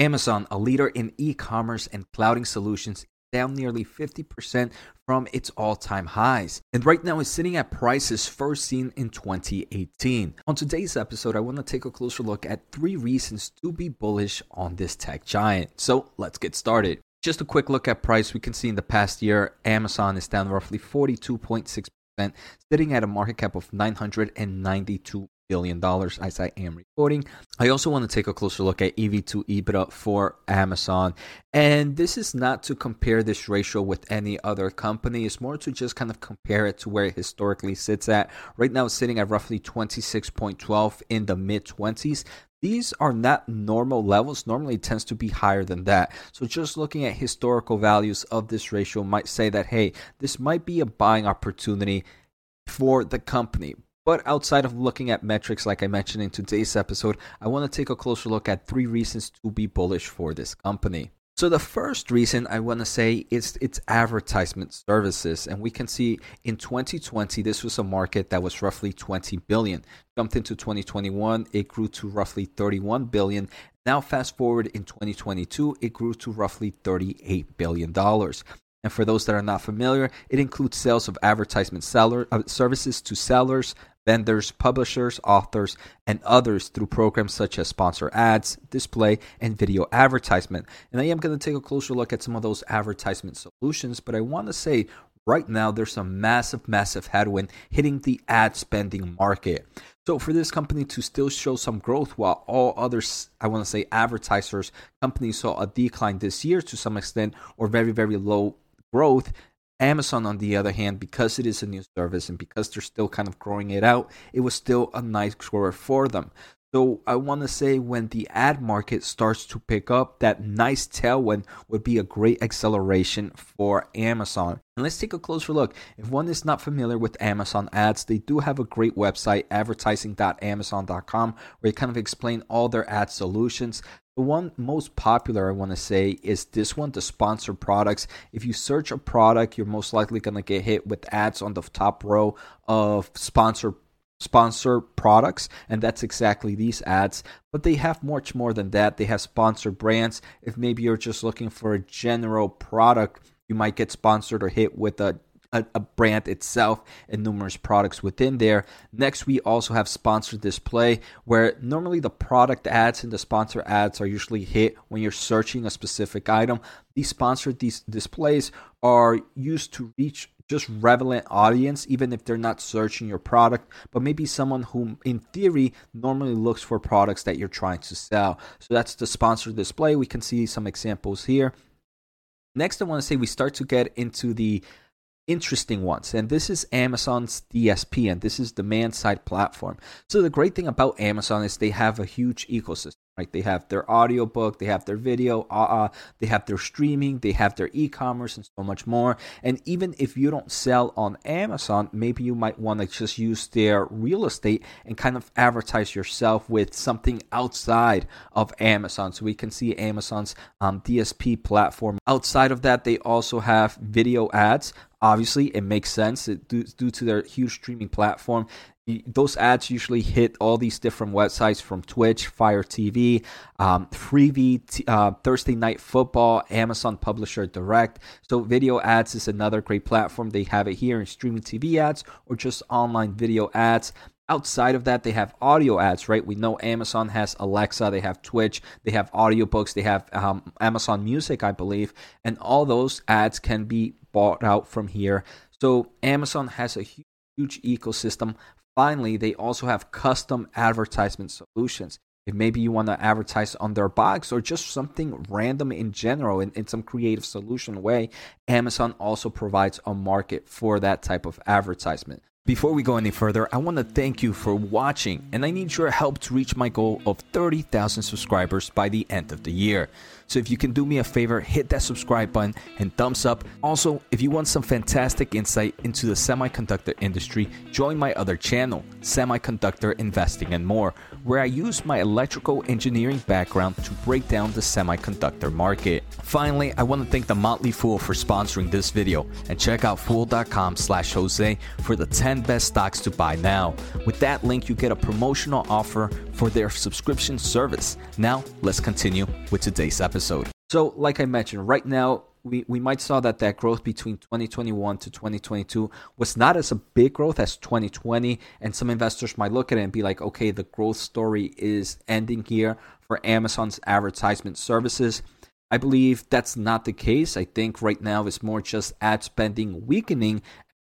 Amazon, a leader in e commerce and clouding solutions, down nearly 50% from its all time highs. And right now is sitting at prices first seen in 2018. On today's episode, I want to take a closer look at three reasons to be bullish on this tech giant. So let's get started. Just a quick look at price. We can see in the past year, Amazon is down roughly 42.6%, sitting at a market cap of 992 billion dollars as I am recording. I also want to take a closer look at EV to EBITDA for Amazon. And this is not to compare this ratio with any other company. It's more to just kind of compare it to where it historically sits at. Right now it's sitting at roughly 26.12 in the mid 20s. These are not normal levels. Normally it tends to be higher than that. So just looking at historical values of this ratio might say that hey, this might be a buying opportunity for the company. But outside of looking at metrics, like I mentioned in today's episode, I want to take a closer look at three reasons to be bullish for this company. So the first reason I want to say is its advertisement services, and we can see in 2020 this was a market that was roughly 20 billion. Jumped into 2021, it grew to roughly 31 billion. Now fast forward in 2022, it grew to roughly 38 billion dollars. And for those that are not familiar, it includes sales of advertisement seller uh, services to sellers, vendors, publishers, authors, and others through programs such as sponsor ads, display, and video advertisement. And I am going to take a closer look at some of those advertisement solutions, but I want to say right now there's a massive, massive headwind hitting the ad spending market. So for this company to still show some growth while all others, I want to say advertisers, companies saw a decline this year to some extent or very, very low growth, Amazon, on the other hand, because it is a new service and because they're still kind of growing it out, it was still a nice grower for them. So I want to say when the ad market starts to pick up, that nice tailwind would be a great acceleration for Amazon. And let's take a closer look. If one is not familiar with Amazon ads, they do have a great website, advertising.amazon.com, where they kind of explain all their ad solutions. The one most popular I want to say is this one, the sponsored products. If you search a product, you're most likely going to get hit with ads on the top row of sponsored sponsor products and that's exactly these ads. But they have much more than that. They have sponsored brands. If maybe you're just looking for a general product you might get sponsored or hit with a a, a, brand itself and numerous products within there. Next, we also have sponsored display, where normally the product ads and the sponsor ads are usually hit when you're searching a specific item. These sponsored these displays are used to reach just relevant audience, even if they're not searching your product, but maybe someone who, in theory, normally looks for products that you're trying to sell. So that's the sponsored display. We can see some examples here. Next, I want to say we start to get into the interesting ones. And this is Amazon's DSP, and this is demand side platform. So the great thing about Amazon is they have a huge ecosystem. Right? They have their audiobook, they have their video, uh, they have their streaming, they have their e-commerce and so much more. And even if you don't sell on Amazon, maybe you might want to just use their real estate and kind of advertise yourself with something outside of Amazon. So we can see Amazon's um, DSP platform. Outside of that, they also have video ads. Obviously, it makes sense due, due to their huge streaming platform those ads usually hit all these different websites from Twitch, Fire TV, um, Freevee, uh, Thursday Night Football, Amazon Publisher Direct. So video ads is another great platform. They have it here in streaming TV ads or just online video ads. Outside of that, they have audio ads, right? We know Amazon has Alexa, they have Twitch, they have audiobooks, they have um, Amazon Music, I believe, and all those ads can be bought out from here. So Amazon has a huge ecosystem Finally, they also have custom advertisement solutions. If maybe you want to advertise on their box or just something random in general in, in some creative solution way, Amazon also provides a market for that type of advertisement. Before we go any further, I want to thank you for watching, and I need your help to reach my goal of 30,000 subscribers by the end of the year. So if you can do me a favor, hit that subscribe button and thumbs up. Also, if you want some fantastic insight into the semiconductor industry, join my other channel, Semiconductor Investing and More, where I use my electrical engineering background to break down the semiconductor market. Finally, I want to thank the Motley Fool for sponsoring this video and check out fool.com slash Jose for the 10 10 best stocks to buy now. With that link, you get a promotional offer for their subscription service. Now, let's continue with today's episode. So, like I mentioned, right now, we, we might saw that that growth between 2021 to 2022 was not as a big growth as 2020 and some investors might look at it and be like okay the growth story is ending here for amazon's advertisement services i believe that's not the case i think right now it's more just ad spending weakening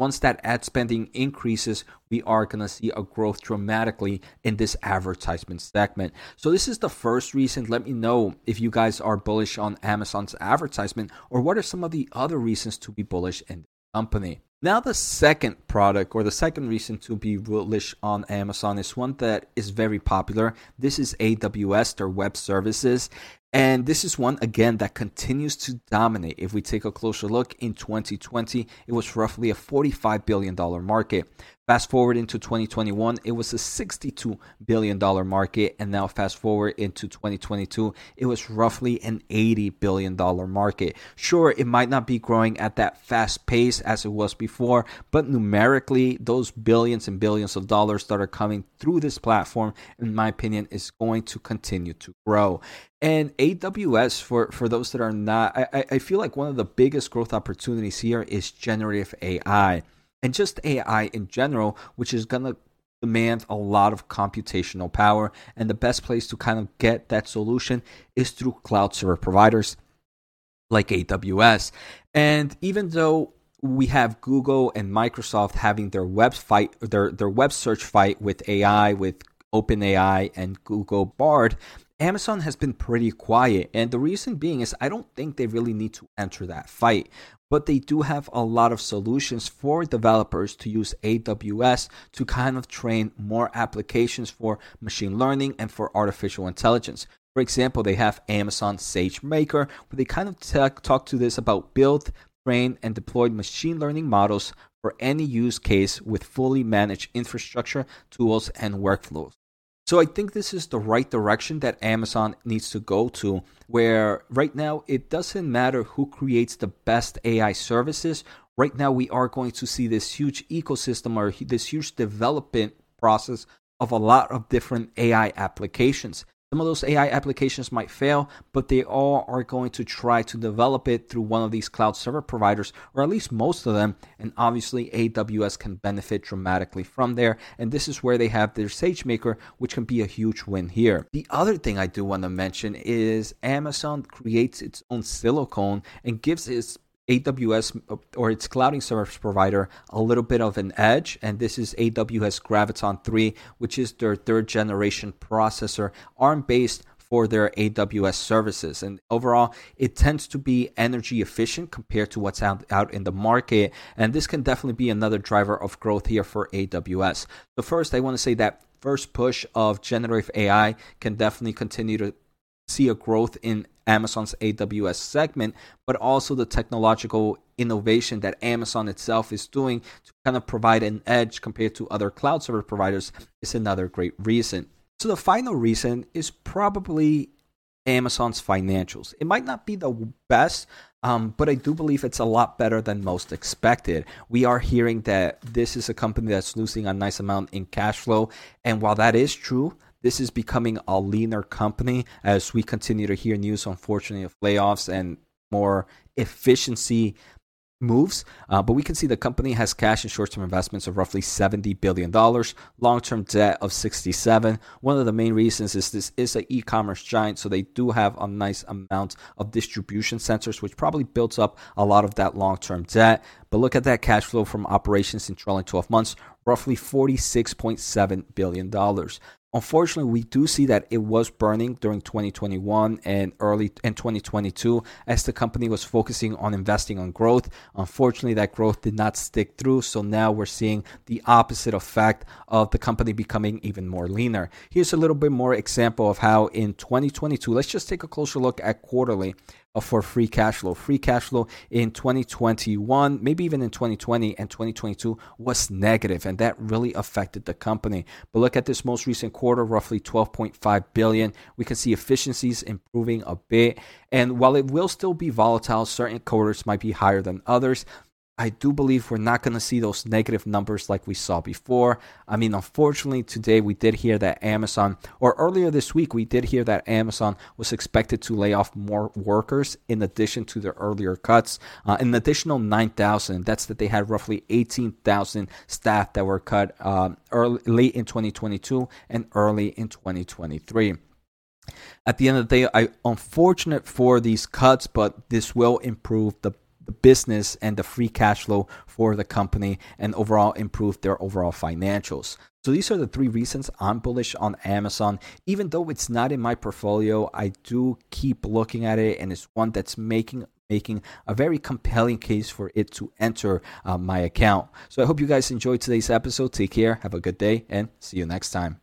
once that ad spending increases, we are going to see a growth dramatically in this advertisement segment. So, this is the first reason. Let me know if you guys are bullish on Amazon's advertisement or what are some of the other reasons to be bullish in the company. Now, the second product or the second reason to be bullish on Amazon is one that is very popular. This is AWS, their web services. And this is one, again, that continues to dominate. If we take a closer look in 2020, it was roughly a $45 billion market. Fast forward into 2021, it was a $62 billion market. And now, fast forward into 2022, it was roughly an $80 billion market. Sure, it might not be growing at that fast pace as it was before, but numerically, those billions and billions of dollars that are coming through this platform, in my opinion, is going to continue to grow. And AWS, for, for those that are not, I, I feel like one of the biggest growth opportunities here is generative AI and just AI in general, which is going to demand a lot of computational power. And the best place to kind of get that solution is through cloud server providers like AWS. And even though we have Google and Microsoft having their web fight, their, their web search fight with AI, with OpenAI and Google Bard, Amazon has been pretty quiet. And the reason being is I don't think they really need to enter that fight. But they do have a lot of solutions for developers to use AWS to kind of train more applications for machine learning and for artificial intelligence. For example, they have Amazon SageMaker, where they kind of talk to this about build, train, and deploy machine learning models for any use case with fully managed infrastructure, tools, and workflows. So I think this is the right direction that Amazon needs to go to, where right now it doesn't matter who creates the best AI services. Right now, we are going to see this huge ecosystem or this huge development process of a lot of different AI applications. Some of those AI applications might fail, but they all are going to try to develop it through one of these cloud server providers, or at least most of them. And obviously, AWS can benefit dramatically from there. And this is where they have their SageMaker, which can be a huge win here. The other thing I do want to mention is Amazon creates its own silicone and gives its AWS or its clouding service provider a little bit of an edge, and this is AWS Graviton 3, which is their third generation processor, ARM based for their AWS services. And overall, it tends to be energy efficient compared to what's out, out in the market. And this can definitely be another driver of growth here for AWS. So, first, I want to say that first push of generative AI can definitely continue to see a growth in Amazon's AWS segment, but also the technological innovation that Amazon itself is doing to kind of provide an edge compared to other cloud service providers is another great reason. So the final reason is probably Amazon's financials. It might not be the best, um, but I do believe it's a lot better than most expected. We are hearing that this is a company that's losing a nice amount in cash flow. And while that is true, this is becoming a leaner company as we continue to hear news, unfortunately, of layoffs and more efficiency moves. Uh, but we can see the company has cash and short-term investments of roughly $70 billion, long-term debt of 67. One of the main reasons is this is an e-commerce giant, so they do have a nice amount of distribution centers, which probably builds up a lot of that long-term debt. But look at that cash flow from operations in trailing 12 months, roughly $46.7 billion. Unfortunately, we do see that it was burning during 2021 and early in 2022 as the company was focusing on investing on growth. Unfortunately, that growth did not stick through. So now we're seeing the opposite effect of the company becoming even more leaner. Here's a little bit more example of how in 2022, let's just take a closer look at quarterly Uh, for free cash flow. Free cash flow in 2021, maybe even in 2020 and 2022 was negative, and that really affected the company. But look at this most recent quarter, roughly 12.5 billion. We can see efficiencies improving a bit, and while it will still be volatile, certain quarters might be higher than others. I do believe we're not going to see those negative numbers like we saw before. I mean, unfortunately, today we did hear that Amazon, or earlier this week, we did hear that Amazon was expected to lay off more workers in addition to their earlier cuts. Uh, an additional 9,000. That's that they had roughly 18,000 staff that were cut uh, early, late in 2022 and early in 2023 at the end of the day, I unfortunate for these cuts, but this will improve the business and the free cash flow for the company and overall improve their overall financials. So these are the three reasons I'm bullish on Amazon. Even though it's not in my portfolio, I do keep looking at it and it's one that's making making a very compelling case for it to enter uh, my account. So I hope you guys enjoyed today's episode. Take care, have a good day, and see you next time.